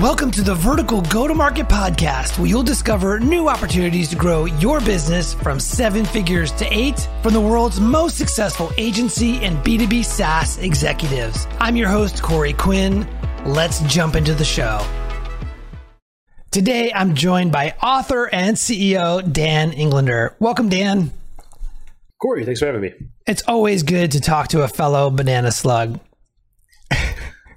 Welcome to the Vertical Go to Market Podcast, where you'll discover new opportunities to grow your business from seven figures to eight from the world's most successful agency and B2B SaaS executives. I'm your host, Corey Quinn. Let's jump into the show. Today, I'm joined by author and CEO Dan Englander. Welcome, Dan. Corey, thanks for having me. It's always good to talk to a fellow banana slug.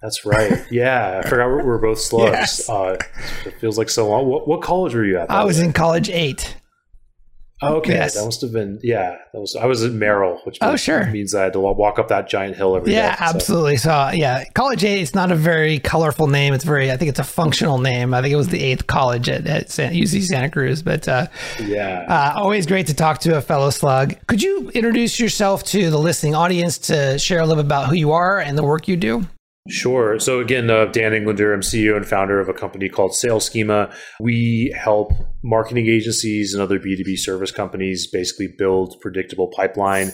That's right. Yeah, I forgot we're both slugs. Yes. Uh, it feels like so long. What, what college were you at? I was way? in college eight. okay, yes. that must have been yeah. That was I was at Merrill, which oh sure means I had to walk up that giant hill every yeah, day, absolutely. So. so. yeah, college eight. It's not a very colorful name. It's very I think it's a functional name. I think it was the eighth college at, at UC Santa Cruz. But uh, yeah, uh, always great to talk to a fellow slug. Could you introduce yourself to the listening audience to share a little bit about who you are and the work you do? Sure. So again, uh, Dan Englander, I'm CEO and founder of a company called Sales Schema. We help marketing agencies and other B2B service companies basically build predictable pipeline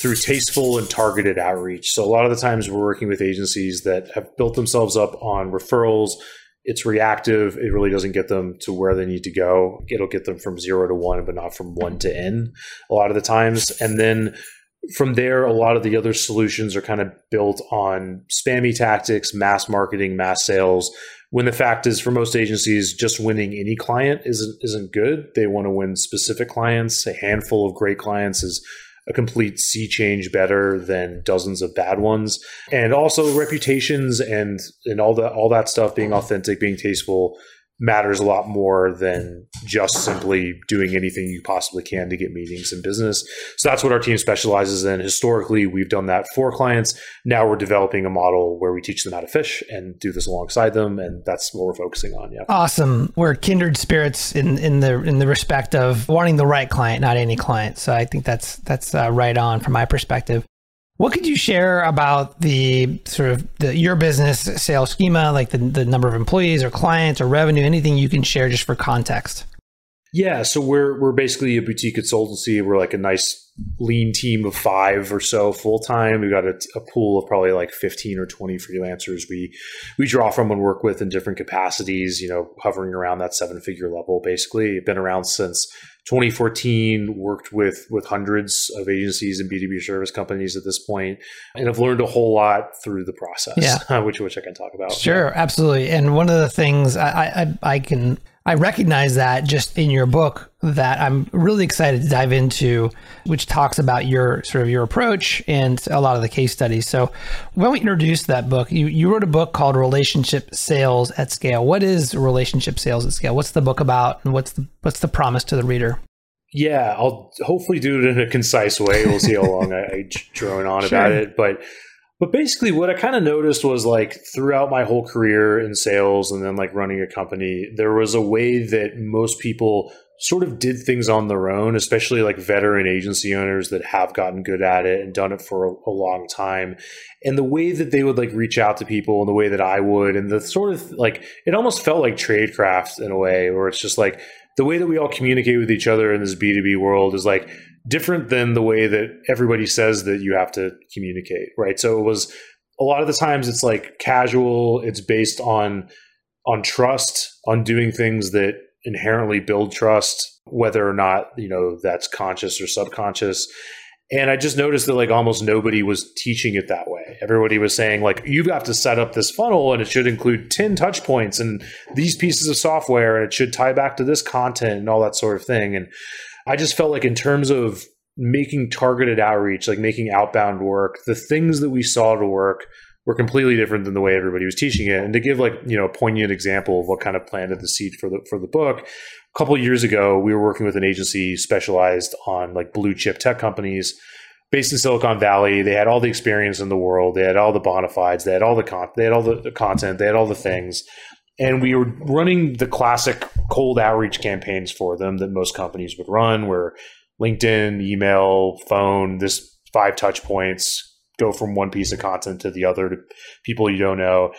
through tasteful and targeted outreach. So a lot of the times we're working with agencies that have built themselves up on referrals. It's reactive. It really doesn't get them to where they need to go. It'll get them from zero to one, but not from one to N a lot of the times. And then from there, a lot of the other solutions are kind of built on spammy tactics, mass marketing, mass sales. When the fact is, for most agencies, just winning any client isn't isn't good. They want to win specific clients. A handful of great clients is a complete sea change better than dozens of bad ones. And also reputations and and all that all that stuff being authentic, being tasteful matters a lot more than just simply doing anything you possibly can to get meetings and business. So that's what our team specializes in. Historically, we've done that for clients. Now we're developing a model where we teach them how to fish and do this alongside them, and that's what we're focusing on. Yeah. Awesome. We're kindred spirits in in the in the respect of wanting the right client, not any client. So I think that's that's uh, right on from my perspective. What could you share about the sort of the, your business sales schema, like the, the number of employees or clients or revenue, anything you can share just for context? Yeah, so we're we're basically a boutique consultancy. We're like a nice lean team of five or so full time. We've got a, a, pool of probably like fifteen or twenty freelancers we we draw from and work with in different capacities. You know, hovering around that seven figure level. Basically, been around since 2014 worked with with hundreds of agencies and b2b service companies at this point and i've learned a whole lot through the process yeah. which which i can talk about sure absolutely and one of the things i i, I can I recognize that just in your book that I'm really excited to dive into, which talks about your sort of your approach and a lot of the case studies. So when we introduced that book, you, you wrote a book called Relationship Sales at Scale. What is relationship sales at scale? What's the book about and what's the what's the promise to the reader? Yeah, I'll hopefully do it in a concise way. We'll see how long I, I drone on sure. about it. But but basically, what I kind of noticed was like throughout my whole career in sales and then like running a company, there was a way that most people sort of did things on their own, especially like veteran agency owners that have gotten good at it and done it for a, a, long time. And the way that they would like reach out to people and the way that I would, and the sort of like it almost felt like tradecraft in a way, where it's just like the way that we all communicate with each other in this B2B world is like different than the way that everybody says that you have to communicate, right? So it was a lot of the times it's like casual, it's based on on trust, on doing things that inherently build trust, whether or not, you know, that's conscious or subconscious. And I just noticed that like almost nobody was teaching it that way. Everybody was saying like you have got to set up this funnel and it should include 10 touch points and these pieces of software and it should tie back to this content and all that sort of thing. And I just felt like in terms of making targeted outreach, like making outbound work, the things that we saw to work were completely different than the way everybody was teaching it. And to give like, you know, a poignant example of what kind of planted the seed for the for the book, a couple years ago, we were working with an agency specialized on like blue chip tech companies based in Silicon Valley. They had all the experience in the world. They had all the bona fides. They had all the con- they had all the, the content. They had all the things and we were running the classic cold outreach campaigns for them that most companies would run where linkedin email phone this five touch points go from one piece of content to the other to people you don't know.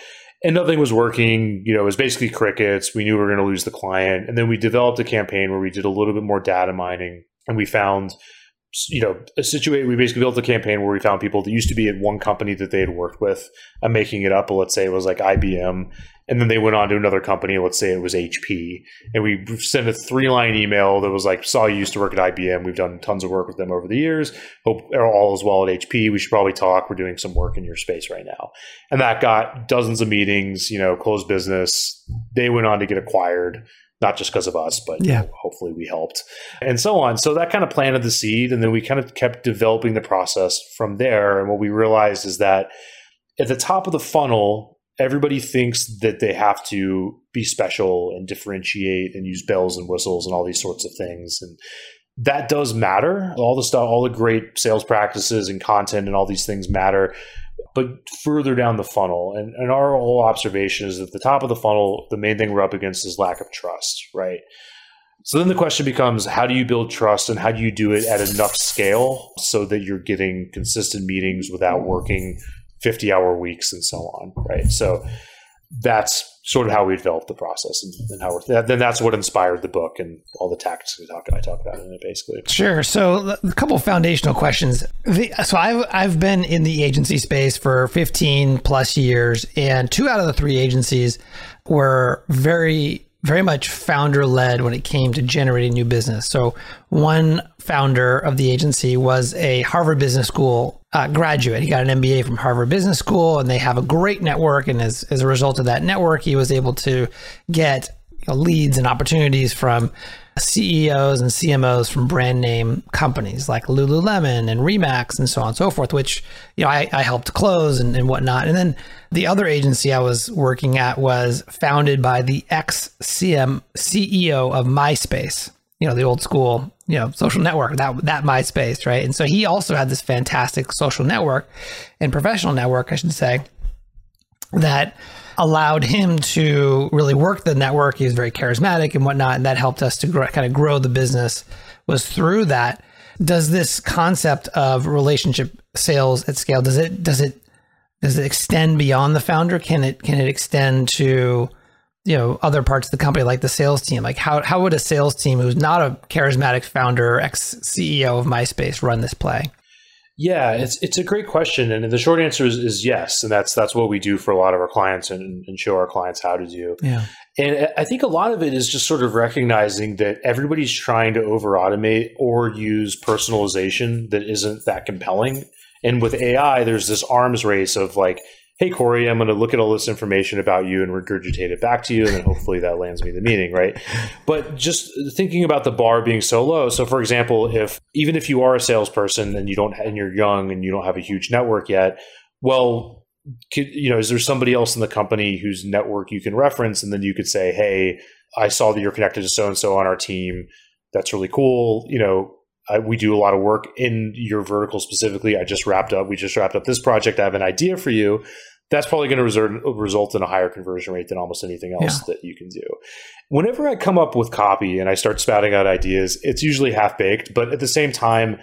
And nothing was working. You know it was basically crickets. We knew we were going to lose the client. And then we developed a campaign where we did a little bit more data mining and we found you know, a situation. We basically built a campaign where we found people that used to be at one company that they had worked with. I'm making it up, let's say it was like IBM, and then they went on to another company. Let's say it was HP, and we sent a three line email that was like, "Saw you used to work at IBM. We've done tons of work with them over the years. Hope all is well at HP. We should probably talk. We're doing some work in your space right now." And that got dozens of meetings. You know, closed business. They went on to get acquired not just because of us, but yeah. Hopefully we helped and so on. So that kind of planted the seed. And then we kind of kept developing the process from there. And what we realized is that at the top of the funnel, everybody thinks that they have to be special and differentiate and use bells and whistles and all these sorts of things. And that does matter. All the stuff, all the great sales practices and content and all these things matter but further down the funnel. And, and our whole observation is at the top of the funnel, the main thing we're up against is lack of trust, right? So then the question becomes how do you build trust and how do you do it at enough scale so that you're getting consistent meetings without working 50 hour weeks and so on, right? So that's sort of how we developed the process and, and how we're, then that's what inspired the book and all the tactics we talk, I talk about in it basically. Sure. So a couple foundational questions. The, so I've, I've been in the agency space for 15 plus years and two out of the three agencies were very very much founder led when it came to generating new business. So, one founder of the agency was a Harvard Business School uh, graduate. He got an MBA from Harvard Business School, and they have a great network. And as, as a result of that network, he was able to get you know, leads and opportunities from CEOs and CMOs from brand name companies like Lululemon and Remax and so on and so forth, which you know I, I helped close and, and whatnot. And then the other agency I was working at was founded by the ex CM CEO of MySpace, you know, the old school, you know, social network, that that MySpace, right? And so he also had this fantastic social network and professional network, I should say, that allowed him to really work the network. He was very charismatic and whatnot, and that helped us to grow, kind of grow the business. Was through that. Does this concept of relationship sales at scale does it does it does it extend beyond the founder? Can it can it extend to you know other parts of the company like the sales team? Like how how would a sales team who's not a charismatic founder, ex CEO of MySpace, run this play? Yeah, it's it's a great question, and the short answer is, is yes, and that's that's what we do for a lot of our clients and, and show our clients how to do. Yeah, and I think a lot of it is just sort of recognizing that everybody's trying to over automate or use personalization that isn't that compelling. And with AI, there's this arms race of like, hey, Corey, I'm going to look at all this information about you and regurgitate it back to you. And then hopefully that lands me the meeting, right? But just thinking about the bar being so low. So, for example, if even if you are a salesperson and you don't, and you're young and you don't have a huge network yet, well, could, you know, is there somebody else in the company whose network you can reference? And then you could say, hey, I saw that you're connected to so and so on our team. That's really cool. You know, I, we do a lot of work in your vertical specifically. I just wrapped up. We just wrapped up this project. I have an idea for you. That's probably going to result, result in a higher conversion rate than almost anything else yeah. that you can do. Whenever I come up with copy and I start spouting out ideas, it's usually half baked. But at the same time,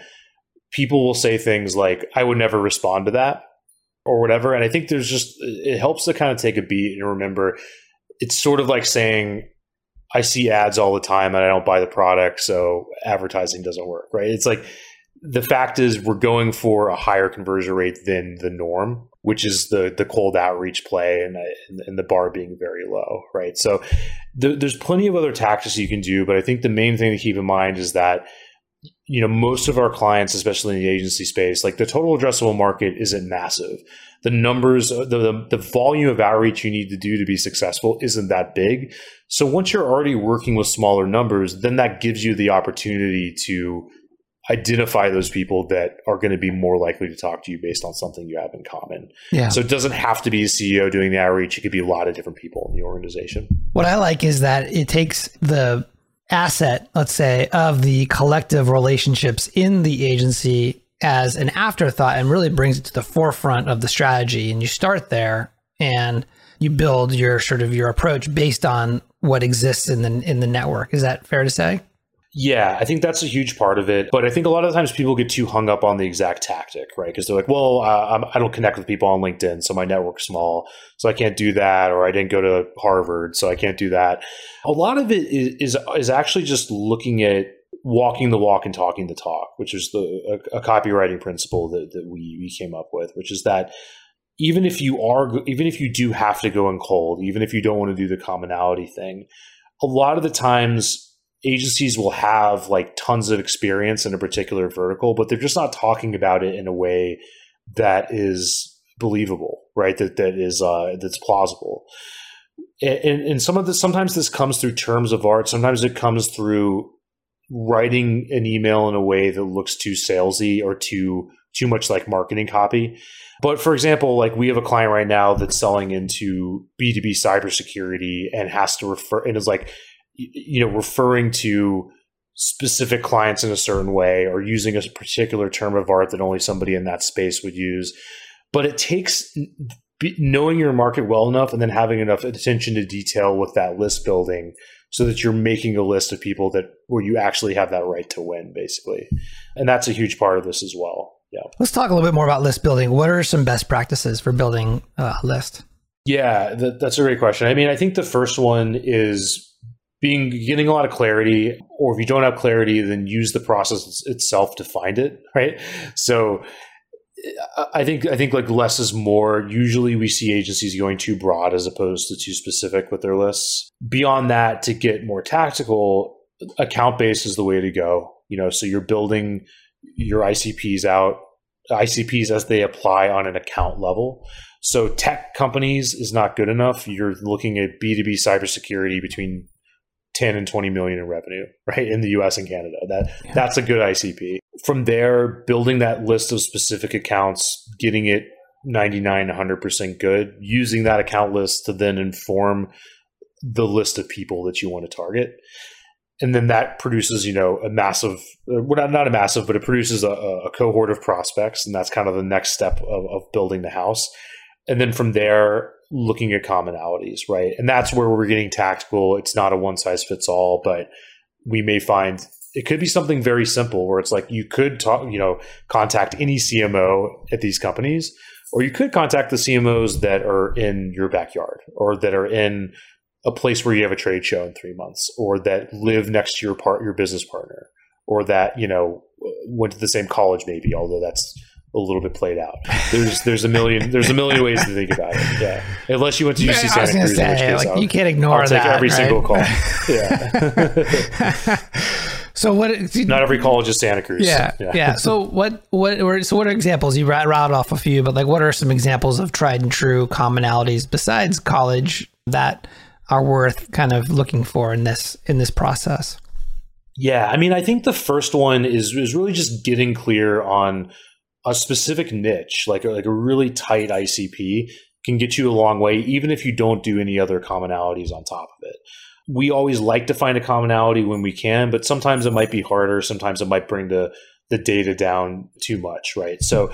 people will say things like, "I would never respond to that," or whatever. And I think there's just it helps to kind of take a beat and remember it's sort of like saying I see ads all the time and I don't buy the product, so advertising doesn't work, right? It's like the fact is we're going for a higher conversion rate than the norm, which is the the cold outreach play and, and the bar being very low, right? So th- there's plenty of other tactics you can do, but I think the main thing to keep in mind is that you know most of our clients especially in the agency space like the total addressable market isn't massive the numbers the, the, the volume of outreach you need to do to be successful isn't that big so once you're already working with smaller numbers then that gives you the opportunity to identify those people that are going to be more likely to talk to you based on something you have in common. Yeah. So it doesn't have to be a CEO doing the outreach. It could be a lot of different people in the organization. What I like is that it takes the asset, let's say, of the collective relationships in the agency as an afterthought and really brings it to the forefront of the strategy. And you start there and you build your sort of your approach based on what exists in the in the network. Is that fair to say? Yeah, I think that's a huge part of it. But I think a lot of times people get too hung up on the exact tactic, right? Because they're like, well, uh, I don't connect with people on LinkedIn, so my network's small, so I can't do that. Or I didn't go to Harvard, so I can't do that. A lot of it is, is, is actually just looking at walking the walk and talking the talk, which is the a, a copywriting principle that, that we, we came up with, which is that even if you are even if you do have to go in cold, even if you don't want to do the commonality thing, a lot of the times agencies will have like tons of experience in a particular vertical, but they're just not talking about it in a way that is believable, right? That that is uh, that's plausible. And, and some of this, sometimes this comes through terms of art. Sometimes it comes through writing an email in a way that looks too salesy or too too much like marketing copy. But for example, like we have a client right now that's selling into B2B cybersecurity and has to refer and is like you know referring to specific clients in a certain way or using a particular term of art that only somebody in that space would use. But it takes knowing your market well enough and then having enough attention to detail with that list building so that you're making a list of people that where you actually have that right to win basically. And that's a huge part of this as well. Yeah. Let's talk a little bit more about list building. What are some best practices for building uh, a list? Yeah that, that's a great question. I mean i think the first one is being getting a lot of clarity or if you don't have clarity then use the process itself to find it right so I think I think like less is more. Usually, we see agencies going too broad as opposed to too specific with their lists. Beyond that, to get more tactical, account base is the way to go. You know, so you're building your ICPs out, ICPs as they apply on an account level. So tech companies is not good enough. You're looking at B two B cybersecurity between 10 and 20 million in revenue, right? In the US and Canada. That yeah. that's a good ICP. From there, building that list of specific accounts, getting it 99 100% good, using that account list to then inform the list of people that you want to target. And then that produces, you know, a massive, uh, well, not a massive, but it produces a, a cohort of prospects. And that's kind of the next step of, of building the house. And then from there, looking at commonalities, right? And that's where we're getting tactical. It's not a one size fits all, but we may find it could be something very simple where it's like you could talk, you know, contact any CMO at these companies, or you could contact the CMOs that are in your backyard or that are in a place where you have a trade show in three months, or that live next to your part your business partner, or that you know went to the same college maybe, although that's a little bit played out. There's there's a million there's a million ways to think about it. Yeah, unless you went to UC Santa Cruz, say, like, I'll, you can't ignore I'll that. Take every right? single call. Yeah. so what? Not every college is Santa Cruz. Yeah, yeah. yeah. So what? What? So what are examples? You routed off a few, but like, what are some examples of tried and true commonalities besides college that are worth kind of looking for in this in this process? Yeah, I mean, I think the first one is is really just getting clear on a specific niche, like a, like a really tight ICP, can get you a long way, even if you don't do any other commonalities on top of it. We always like to find a commonality when we can, but sometimes it might be harder. Sometimes it might bring the the data down too much, right? So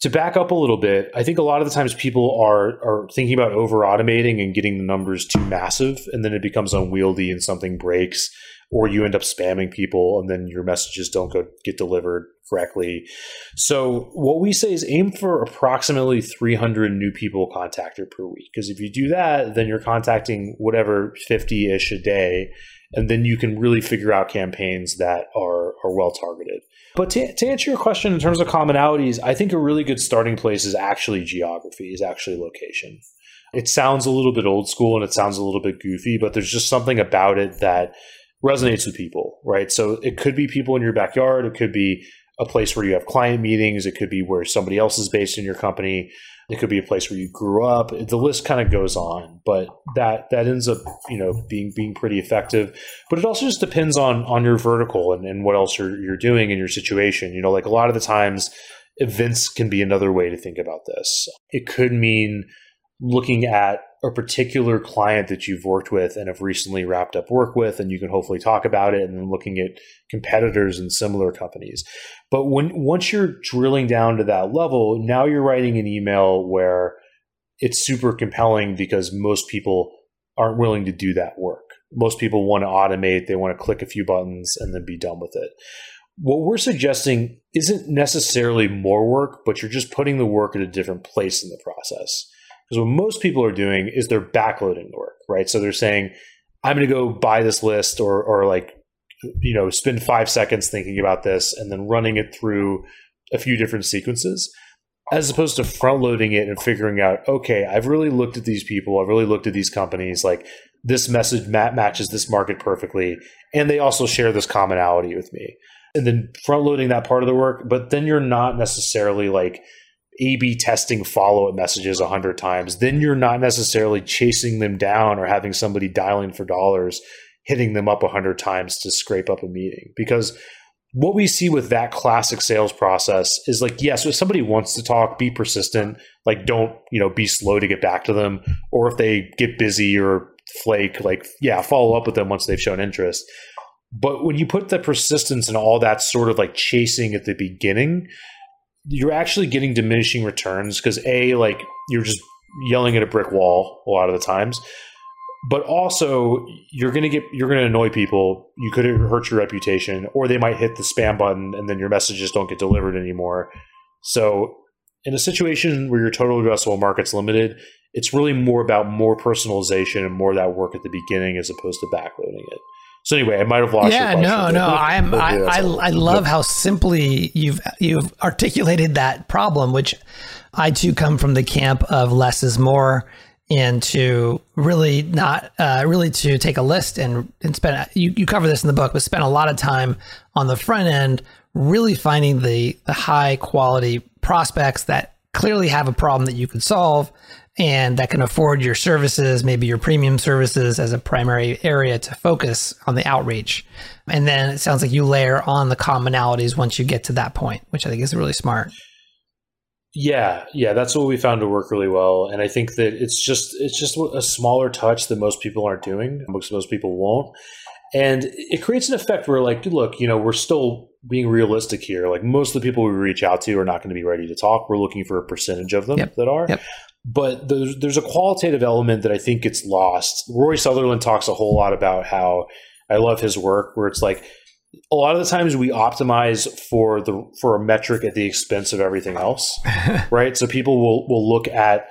to back up a little bit, I think a lot of the times people are are thinking about over automating and getting the numbers too massive, and then it becomes unwieldy and something breaks or you end up spamming people and then your messages don't go get delivered correctly. So what we say is aim for approximately 300 new people contacted per week because if you do that, then you're contacting whatever 50ish a day and then you can really figure out campaigns that are are well targeted. But to, to answer your question in terms of commonalities, I think a really good starting place is actually geography, is actually location. It sounds a little bit old school and it sounds a little bit goofy, but there's just something about it that resonates with people, right? So it could be people in your backyard, it could be a place where you have client meetings, it could be where somebody else is based in your company, it could be a place where you grew up. The list kind of goes on, but that that ends up you know being being pretty effective. But it also just depends on on your vertical and, and what else you're you're doing in your situation. You know, like a lot of the times, events can be another way to think about this. It could mean looking at a particular client that you've worked with and have recently wrapped up work with, and you can hopefully talk about it and looking at competitors and similar companies. But when once you're drilling down to that level, now you're writing an email where it's super compelling because most people aren't willing to do that work. Most people want to automate, they want to click a few buttons and then be done with it. What we're suggesting isn't necessarily more work, but you're just putting the work at a different place in the process. Because what most people are doing is they're backloading the work, right? So they're saying, I'm going to go buy this list or, or like you know, spend five seconds thinking about this and then running it through a few different sequences as opposed to front loading it and figuring out, okay, I've really looked at these people, I've really looked at these companies, like this message mat- matches this market perfectly, and they also share this commonality with me. And then front loading that part of the work, but then you're not necessarily like A B testing follow up messages a hundred times. Then you're not necessarily chasing them down or having somebody dialing for dollars, hitting them up a hundred times to scrape up a meeting. Because what we see with that classic sales process is like, yes, if somebody wants to talk, be persistent. Like, don't you know, be slow to get back to them. Or if they get busy or flake, like, yeah, follow up with them once they've shown interest. But when you put the persistence and all that sort of like chasing at the beginning, you're actually getting diminishing returns because a like you're just yelling at a brick wall a lot of the times but also you're to get you're to annoy people. You could hurt your reputation or they might hit the spam button and then your messages don't get delivered anymore. So in a situation where your total addressable market's limited it's really more about more personalization and more that work at the beginning as opposed to backloading it so anyway, I might have lost. Yeah, no, no. I'm. I, I, I love how simply you've you've articulated that problem, which I too come from the camp of less is more and to really not uh, really to take a list and, and spend you, you cover this in the book but spend a lot of time on the front end really finding the the high quality prospects that clearly have a problem that you could solve and that can afford your services maybe your premium services as a primary area to focus on the outreach and then it sounds like you layer on the commonalities once you get to that point which i think is really smart yeah, yeah, that's what we found to work really well, and I think that it's just it's just a smaller touch that most people aren't doing. Most most people won't, and it creates an effect where like, look, you know, we're still being realistic here. Like most of the people we reach out to are not going to be ready to talk. We're looking for a percentage of them yep. that are. Yep. But there's there's a qualitative element that I think gets lost. Rory Sutherland talks a whole lot about how I love his work, where it's like a lot of the times we optimize for the for a metric at the expense of everything else, right? So people will will look at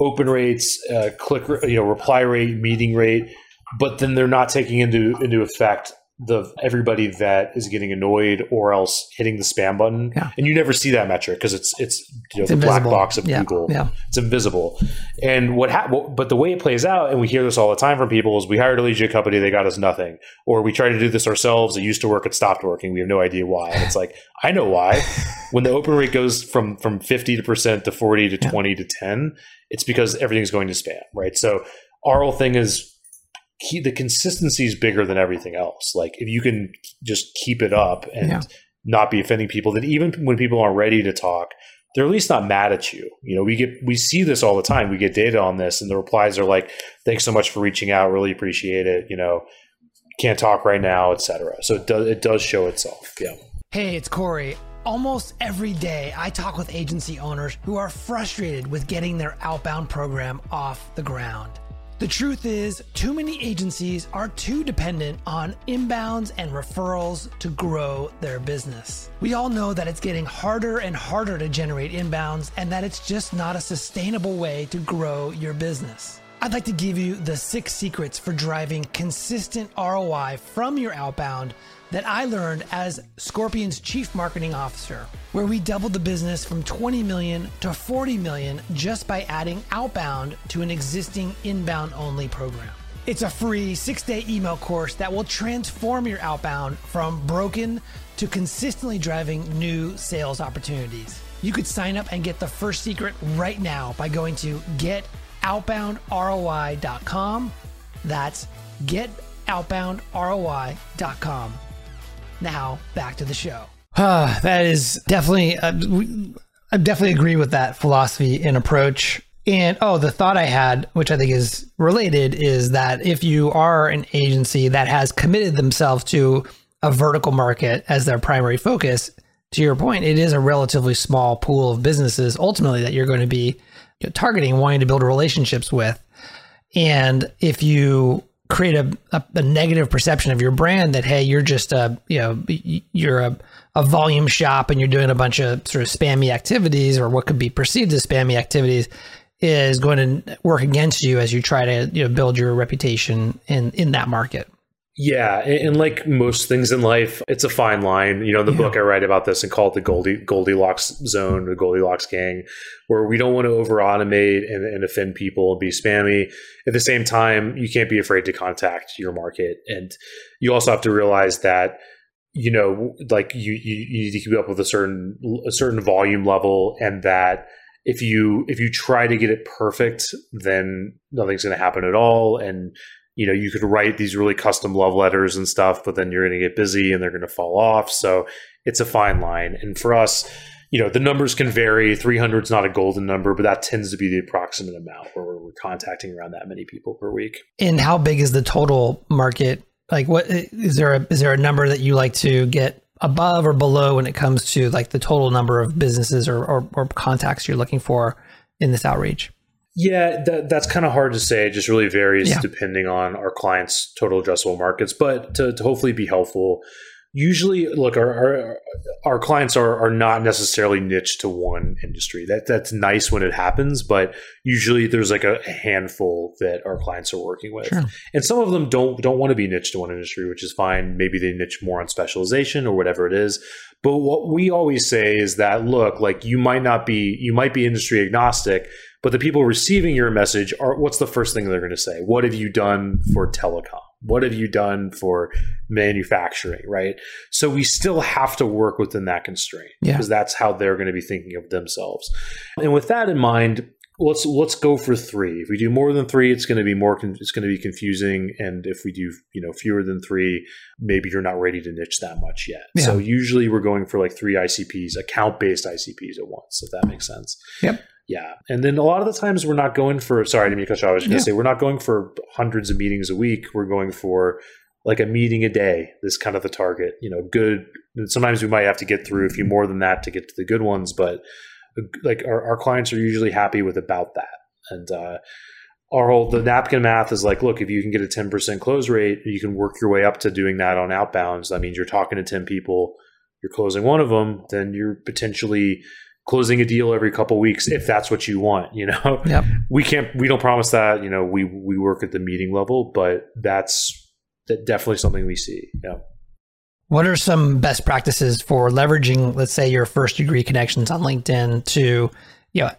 open rates, uh, click, you know, reply rate, meeting rate, but then they're not taking into into effect the everybody that is getting annoyed or else hitting the spam button yeah. and you never see that metric because it's it's you know it's the invisible. black box of yeah. google yeah. it's invisible and what ha- but the way it plays out and we hear this all the time from people is we hired a gen company they got us nothing or we tried to do this ourselves it used to work it stopped working we have no idea why and it's like i know why when the open rate goes from from 50 to percent to 40 to 20 to 10 it's because everything's going to spam right so our whole thing is key, the consistency is bigger than everything else. Like if you can just keep it up and yeah. not be offending people, then even when people aren't ready to talk, they're at least not mad at you. You know, we get we see this all the time. We get data on this, and the replies are like, "Thanks so much for reaching out. Really appreciate it." You know, can't talk right now, etc. So it does it does show itself. Yeah. Hey, it's Corey. Almost every day, I talk with agency owners who are frustrated with getting their outbound program off the ground. The truth is, too many agencies are too dependent on inbounds and referrals to grow their business. We all know that it's getting harder and harder to generate inbounds and that it's just not a sustainable way to grow your business. I'd like to give you the six secrets for driving consistent ROI from your outbound that I learned as Scorpion's chief marketing officer, where we doubled the business from 20 million to 40 million just by adding outbound to an existing inbound only program. It's a free six day email course that will transform your outbound from broken to consistently driving new sales opportunities. You could sign up and get the first secret right now by going to getoutboundroi.com. That's getoutboundroi.com. Now back to the show. Uh, that is definitely, uh, I definitely agree with that philosophy and approach. And oh, the thought I had, which I think is related, is that if you are an agency that has committed themselves to a vertical market as their primary focus, to your point, it is a relatively small pool of businesses ultimately that you're going to be targeting, wanting to build relationships with. And if you create a, a, a, negative perception of your brand that hey you're just a you know you're a, a volume shop and you're doing a bunch of sort of spammy activities or what could be perceived as spammy activities is going to work against you as you try to you know build your reputation in in that market Yeah, and, like most things in life, it's a fine line. You know, the yeah. book I write about this and call it the Goldie, Goldilocks zone, the Goldilocks gang, where we don't want to over automate and, and, offend people and be spammy. At the same time, you can't be afraid to contact your market, and you also have to realize that you know, like you, you, you need to keep up with a certain a certain volume level, and that if you if you try to get it perfect, then nothing's going to happen at all, and you know you could write these really custom love letters and stuff but then you're going to get busy and they're going to fall off. So it's a fine line. And for us you know the numbers can vary. 300 is not a golden number but that tends to be the approximate amount where we're contacting around that many people per week. And how big is the total market? Like what is there a is there a number that you like to get above or below when it comes to like the total number of businesses or, or, or contacts you're looking for in this outreach yeah, that, that's kind of hard to say. It just really varies yeah. depending on our clients' total addressable markets. But to, to hopefully be helpful, usually, look, our our, our clients are, are not necessarily niche to one industry. That that's nice when it happens, but usually there's like a handful that our clients are working with, sure. and some of them don't don't want to be niche to one industry, which is fine. Maybe they niche more on specialization or whatever it is. But what we always say is that look, like you might not be you might be industry agnostic but the people receiving your message are what's the first thing they're going to say? What have you done for telecom? What have you done for manufacturing? Right. So we still have to work within that constraint yeah. because that's how they're going to be thinking of themselves. And with that in mind, let's let's go for three. If we do more than three, it's going to be more. It's going to be confusing. And if we do, you know, fewer than three, maybe you're not ready to niche that much yet. Yeah. So usually we're going for like three ICPs, account based ICPs at once, if that makes sense. Yep. Yeah. And then a lot of the times we're not going for, sorry, to off. I was going to yeah. say, we're not going for hundreds of meetings a week. We're going for like a meeting a day. This kind of the target, you know, good. And sometimes we might have to get through a few more than that to get to the good ones, but uh, like our, our clients are usually happy with about that. And, uh, our whole the napkin math is like look if you can get a 10% close rate you can work your way up to doing that on outbounds that means you're talking to 10 people you're closing one of them then you're potentially closing a deal every couple weeks if that's what you want you know? Yep. we can't we don't promise that you know we we work at the meeting level but that's definitely something we see yeah. What are some best practices for leveraging let's say your first degree connections on linkedin to you know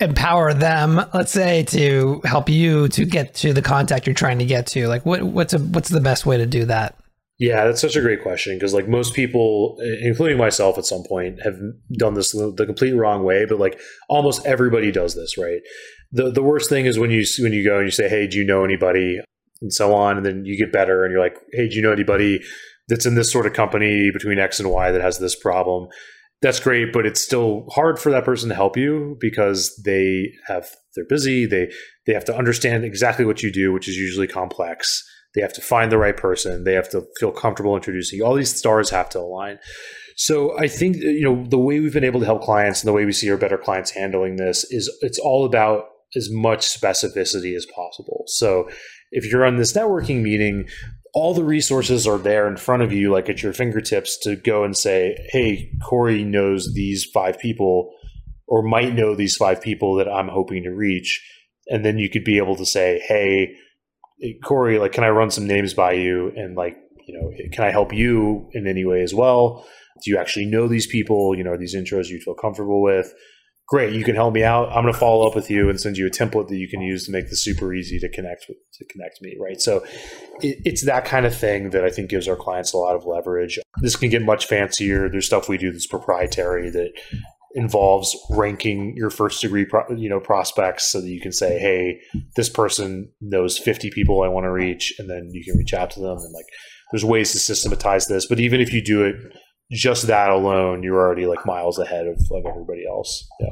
empower them let's say to help you to get to the contact you're trying to get to? Like what what's a what's the best way to do that yeah, that's such a great question because like most people, including myself at some point, have done this the complete wrong way. But like almost everybody does this, right? The the worst thing is when you when you go and you say, "Hey, do you know anybody?" and so on, and then you get better and you're like, "Hey, do you know anybody that's in this sort of company between X and Y that has this problem?" That's great, but it's still hard for that person to help you because they have they're busy. They they have to understand exactly what you do, which is usually complex they have to find the right person. They have to feel comfortable introducing. You. All these stars have to align. So I think you know the way we've been able to help clients and the way we see our better clients handling this is it's all about as much specificity as possible. So if you're on this networking meeting, all the resources are there in front of you, like at your fingertips, to go and say, "Hey, Corey knows these five people, or might know these five people that I'm hoping to reach," and then you could be able to say, "Hey." Corey, like, can I run some names by you? And like, you know, can I help you in any way as well? Do you actually know these people? You know, are these intros you feel comfortable with? Great, you can help me out. I'm going to follow up with you and send you a template that you can use to make this super easy to connect with to connect me. Right, so it, it's that kind of thing that I think gives our clients a lot of leverage. This can get much fancier. There's stuff we do that's proprietary that involves ranking your first degree pro, you know prospects so that you can say hey this person knows 50 people i want to reach and then you can reach out to them and like there's ways to systematize this. But even if you do it just that alone you're already like miles ahead of, of everybody else. Yeah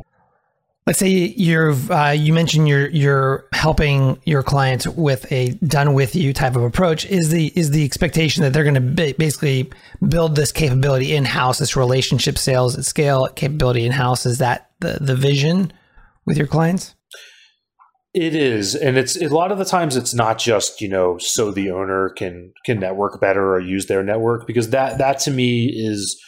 Let's say you're uh, you mentioned you're you're helping your clients with a done with you type of approach. Is the is the expectation that they're going to basically build this capability in house, this relationship sales at scale capability in house? Is that the the vision with your clients? It is, and it's a lot of the times it's not just you know so the owner can can network better or use their network because that that to me is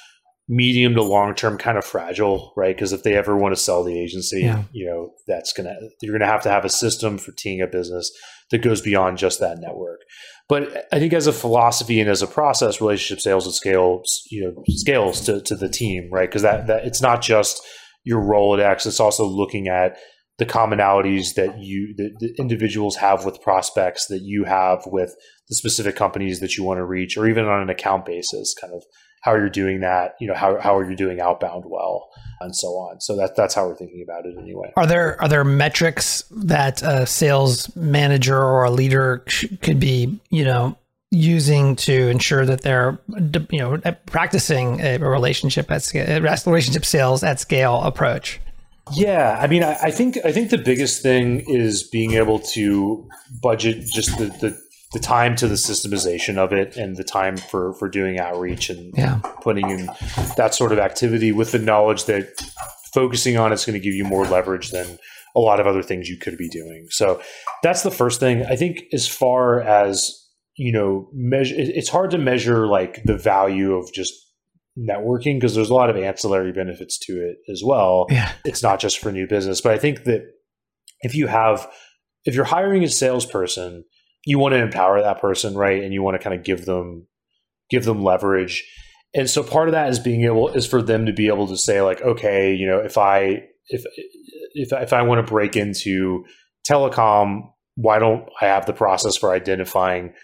medium to long term kind of fragile, right? Because if they ever want to sell the agency, yeah. you know, that's gonna you're gonna have to have a system for teeing up business. that goes beyond just that network. But I think as a philosophy and as a process, relationship sales and scales, you know, scales to, to the team, right? Because that, that it's not just your Rolodex; it's also looking at the commonalities that you that the individuals have with prospects that you have with the specific companies that you want to reach, or even on an account basis, kind of how you're doing that, you know, how, how are you doing outbound well and so on. So that, that's how we're thinking about it anyway. Are there, are there metrics that a sales manager or a leader could be, you know, using to ensure that they're, you know, uh, practicing a relationship at scale, relationship sales at scale approach? Yeah, I mean, I, I, think I think the biggest thing is being able to budget just the, the the time to the systemization of it and the time for for doing outreach and yeah. putting in that sort of activity with the knowledge that focusing on it's going to give you more leverage than a lot of other things you could be doing. So that's the first thing. I think as far as you know, measure it's hard to measure like the value of just networking because there's a lot of ancillary benefits to it as well. Yeah. It's not just for new business, but I think that if you have if you're hiring a salesperson you want to empower that person, right? And you want to kind of give them give them leverage. And so part of that is being able is for them to be able to say like, okay, you know, if I if if if I want to break into telecom, why don't I have the process for identifying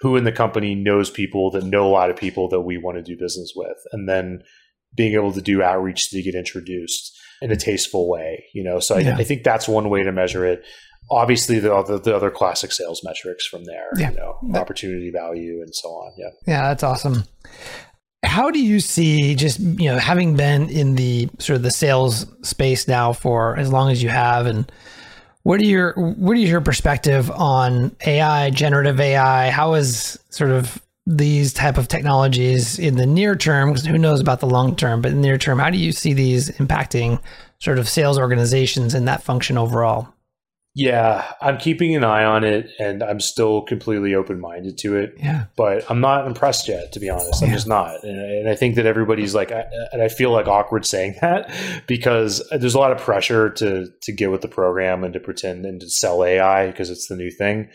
who in the company knows people that know a lot of people that we want to do business with, and then being able to do outreach to get introduced in a tasteful way, you know. So yeah. I, I, think that's one way to measure it obviously the other, the other classic sales metrics from there, yeah. you know, that, opportunity value and so on. Yeah. Yeah, that's awesome. How do you see just, you know, having been in the sort of the sales space now for as long as you have and what are your what is your perspective on AI, generative AI? How is sort of these type of technologies in the near term because who knows about the long term but in the near term how do you see these impacting sort of sales organizations and that function overall yeah, I'm keeping an eye on it and I'm still completely open minded to it. Yeah. But I'm not impressed yet, to be honest. I'm yeah. just not. And, and, I think that everybody's like, and I feel like awkward saying that because there's a lot of pressure to, to get with the program and to pretend and to sell AI because it's the new thing.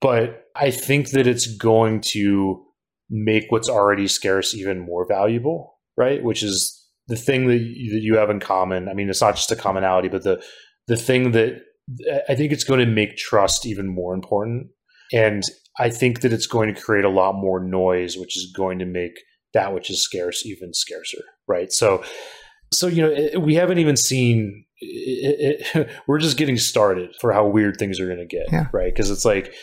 But I think that it's going to make what's already scarce even more valuable, right? Which is the thing that you, that you have in common. I mean, it's not just a commonality, but the, the thing that I think it's going to make trust even more important. And I think that it's going to create a lot more noise, which is going to make that which is scarce even scarcer. Right. So, so, you know, it, we haven't even seen, it, it, we're just getting started for how weird things are going to get. Yeah. Right. Cause it's like,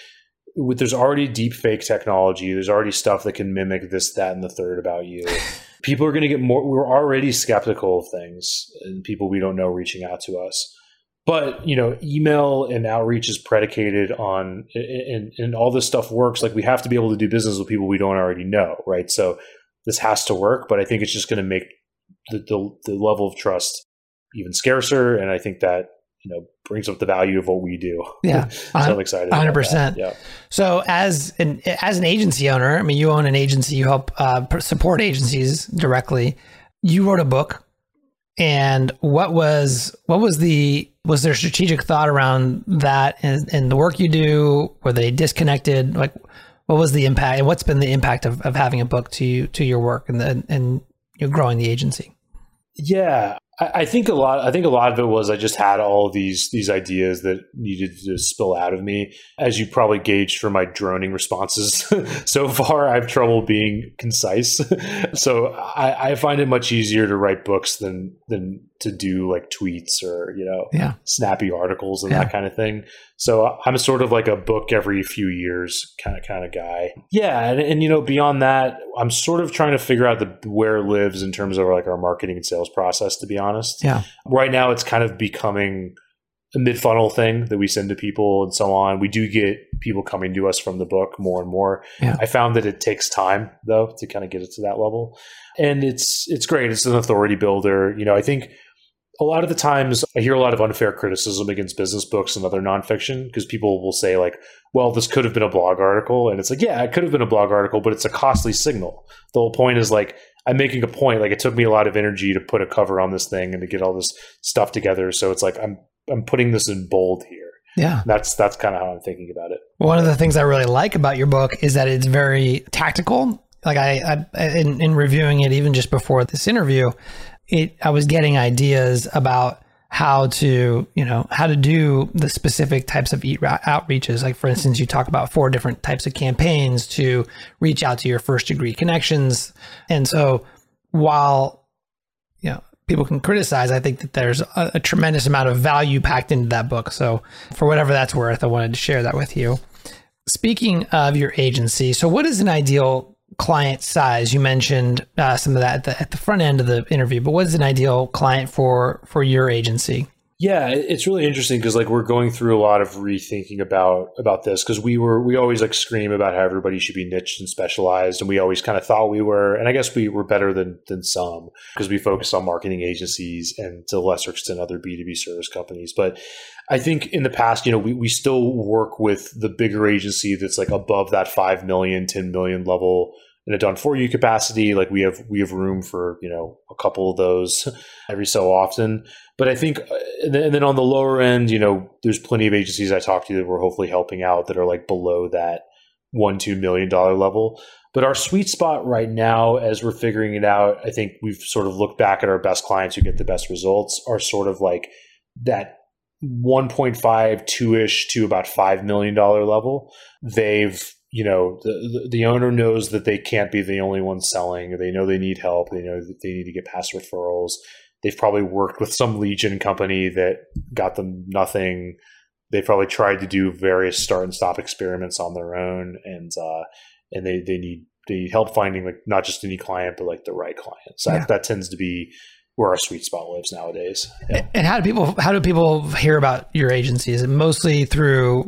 with, there's already deep fake technology. There's already stuff that can mimic this, that, and the third about you. people are going to get more. We're already skeptical of things and people we don't know reaching out to us but you know email and outreach is predicated on and, and all this stuff works. Like we have to be able to do business with people we don't already know right? So this has to work but i think it's just going to make the, the, the level of trust even scarcer. And i think that you know brings up the value of what we do. Yeah. So i'm excited 100% yeah. So as an as an agency owner i mean you own an agency you help uh, support agencies directly. You wrote a book. And what was what was the was there strategic thought around that and, and the work you do were they disconnected like what was the impact and what's been the impact of, of having a book to you to your work and and you growing the agency yeah I think a lot. I think a lot of it was I just had all these these ideas that needed to spill out of me. As you probably gauged from my droning responses so far, I have trouble being concise. so I, I, find it much easier to write books than than to do like tweets or you know yeah. snappy articles and yeah. that kind of thing. So uh, I'm sort of like a book every few years kind of kind of guy. Yeah, and, and you know beyond that, I'm sort of trying to figure out the where it lives in terms of like our marketing and sales process. To be honest, yeah. Right now, it's kind of becoming a mid funnel thing that we send to people and so on. We do get people coming to us from the book more and more. Yeah. I found that it takes time though to kind of get it to that level. And it's it's great. It's an authority builder. You know, I think a lot of the times I hear a lot of unfair criticism against business books and other nonfiction because people will say like, well, this could have been a blog article. And it's like, yeah, it could have been a blog article, but it's a costly signal. The whole point is like, I'm making a point. Like it took me a lot of energy to put a cover on this thing and to get all this stuff together. So it's like, I'm, I'm putting this in bold here. Yeah. That's that's kind of how I'm thinking about it. One of the things I really like about your book is that it's very tactical. Like I, I in, in reviewing it, even just before this interview, it I was getting ideas about how to you know how to do the specific types of eat outreaches. Like for instance you talk about four different types of campaigns to reach out to your first degree connections. And so while you know people can criticize i think that there's a, a tremendous amount of value packed into that book. So for whatever that's worth i wanted to share that with you. Speaking of your agency so what is an ideal client size? You mentioned uh, some of that at the, at the front end of the interview, but what is an ideal client for for your agency? Yeah, it's really interesting because like we're going through a lot of rethinking about about this because we were we always like scream about how everybody should be niched and specialized, and we always kind of thought we were, and I guess we were better than than some because we focus on marketing agencies and to a lesser extent other B two B service companies. But I think in the past, you know, we we still work with the bigger agency that's like above that 5 million, 10 million level in a done for you capacity like we have we have room for you know a couple of those every so often. But i think uh, and then, on the lower end you know there's plenty of agencies i talk to that we're hopefully helping out that are like below that one two million dollar level. But our sweet spot right now as we're figuring it out i think we've sort of looked back at our best clients who get the best results are sort of like that 1.5 2ish to about 5 million dollar level. They've you know the, the owner knows that they can't be the only one selling. They know they need help. They know that they need to get past referrals. They've probably worked with some lead gen company that got them nothing. They probably tried to do various start and stop experiments on their own and uh, and they, they need they need help finding like not just any client but like the right client. So yeah. that, that tends to be where our sweet spot lives nowadays. Yeah. and how do people how do people hear about your agency? Is it mostly through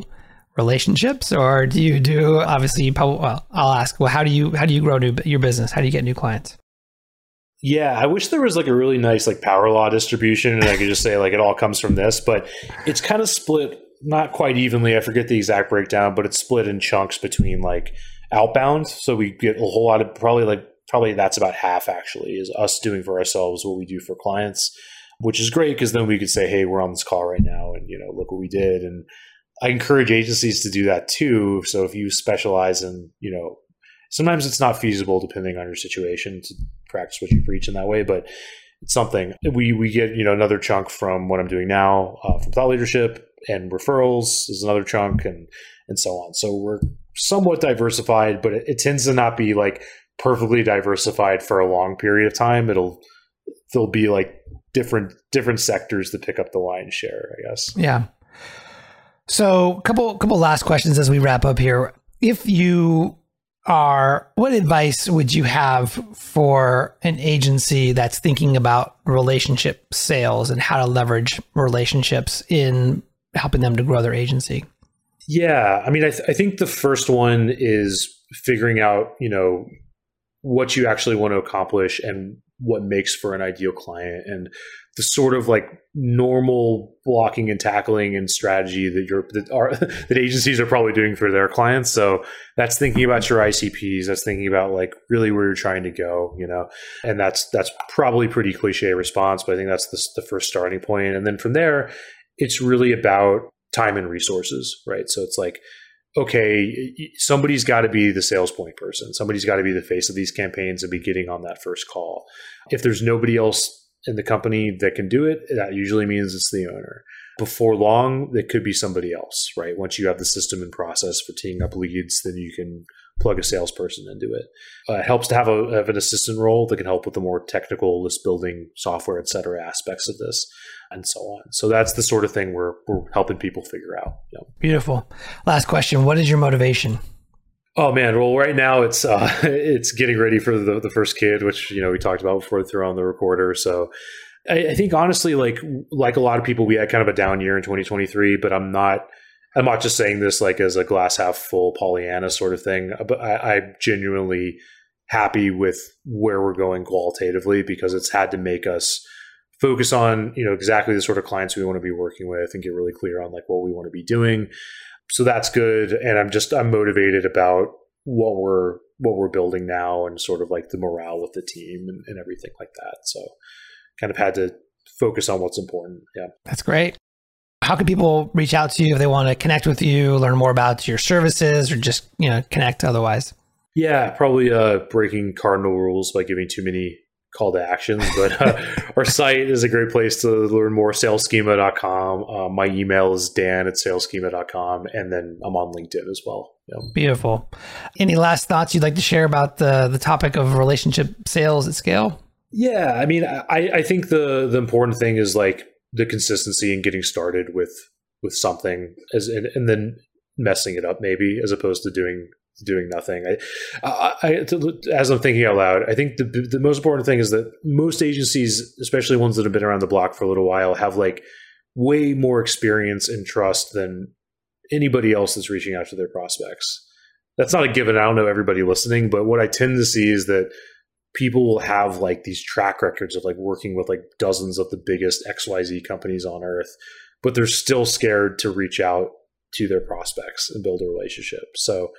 relationships or do you do obviously well i'll ask well how do you how do you grow new, your business? How do you get new clients? Yeah i wish there was like a really nice like power law distribution and i could just say like it all comes from this but it's kind of split not quite evenly i forget the exact breakdown but it's split in chunks between like outbound. So we get a whole lot of probably like probably that's about half actually is us doing for ourselves what we do for clients which is great because then we could say hey we're on this call right now and you know look what we did and I encourage agencies to do that too. So if you specialize in, you know, sometimes it's not feasible depending on your situation to practice what you preach in that way, but it's something we we get you know another chunk from what I'm doing now uh, from thought leadership and referrals is another chunk and and so on. So we're somewhat diversified, but it, it tends to not be like perfectly diversified for a long period of time. It'll there'll be like different different sectors that pick up the lion's share, I guess. Yeah. So, couple couple last questions as we wrap up here. If you are, what advice would you have for an agency that's thinking about relationship sales and how to leverage relationships in helping them to grow their agency? Yeah, I mean, I, th- I think the first one is figuring out, you know, what you actually want to accomplish and what makes for an ideal client and the sort of like normal blocking and tackling and strategy that you're that are that agencies are probably doing for their clients so that's thinking about your icps that's thinking about like really where you're trying to go you know and that's that's probably pretty cliche response but i think that's the, the first starting point and then from there it's really about time and resources right so it's like okay, somebody's got to be the sales point person. Somebody's got to be the face of these campaigns and be getting on that first call. If there's nobody else in the company that can do it, that usually means it's the owner. Before long, it could be somebody else, right? Once you have the system and process for teeing up leads, then you can plug a salesperson into it. Uh, it helps to have, a, have an assistant role that can help with the more technical list building, software, et cetera aspects of this, and so on. So that's the sort of thing we're, we're helping people figure out. Beautiful. Last question What is your motivation? Oh man, well right now it's uh, it's getting ready for the, the first kid, which you know we talked about before we threw on the recorder. So I, I, think honestly, like like a lot of people, we had kind of a down year in 2023, but I'm not I'm not just saying this like as a glass half full Pollyanna sort of thing, but I, I'm genuinely happy with where we're going qualitatively because it's had to make us focus on you know exactly the sort of clients we want to be working with and get really clear on like what we want to be doing so that's good. And i'm just i'm motivated about what we're what we're building now and sort of like the morale with the team and, and everything like that. So kind of had to focus on what's important. Yeah. That's great. How can people reach out to you if they want to connect with you, learn more about your services, or just you know connect otherwise? Yeah, probably uh, breaking cardinal rules by giving too many call to actions. But uh, our site is a great place to learn more. Salesschema.com. Uh, my email is dan at salesschema.com. And then I'm on LinkedIn as well. Beautiful. Any last thoughts you'd like to share about the the topic of relationship sales at scale? Yeah, I mean, I, I think the the important thing is like the consistency in getting started with with something as and, and then messing it up maybe as opposed to doing doing nothing. I, I, I, as I'm thinking out loud, I think the the most important thing is that most agencies, especially ones that have been around the block for a little while, have like way more experience and trust than anybody else that's reaching out to their prospects. That's not a given. I don't know everybody listening, but what I tend to see is that people will have like these track records of like working with like dozens of the biggest XYZ companies on earth, but they're still scared to reach out to their prospects and build a relationship. So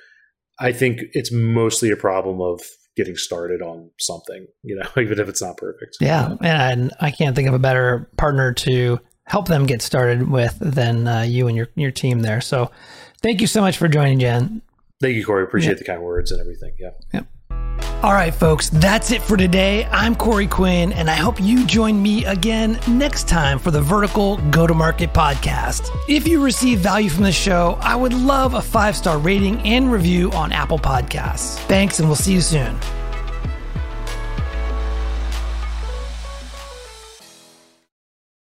I think it's mostly a problem of getting started on something, you know, even if it's not perfect. Yeah. And I can't think of a better partner to help them get started with than uh, you and your, your team there. So thank you so much for joining, Dan. Thank you, Corey. Appreciate yeah. the kind words and everything. Yeah. Yep. All right, folks, that's it for today. I'm Corey Quinn, and I hope you join me again next time for the Vertical Go to Market podcast. If you receive value from the show, I would love a five star rating and review on Apple Podcasts. Thanks, and we'll see you soon.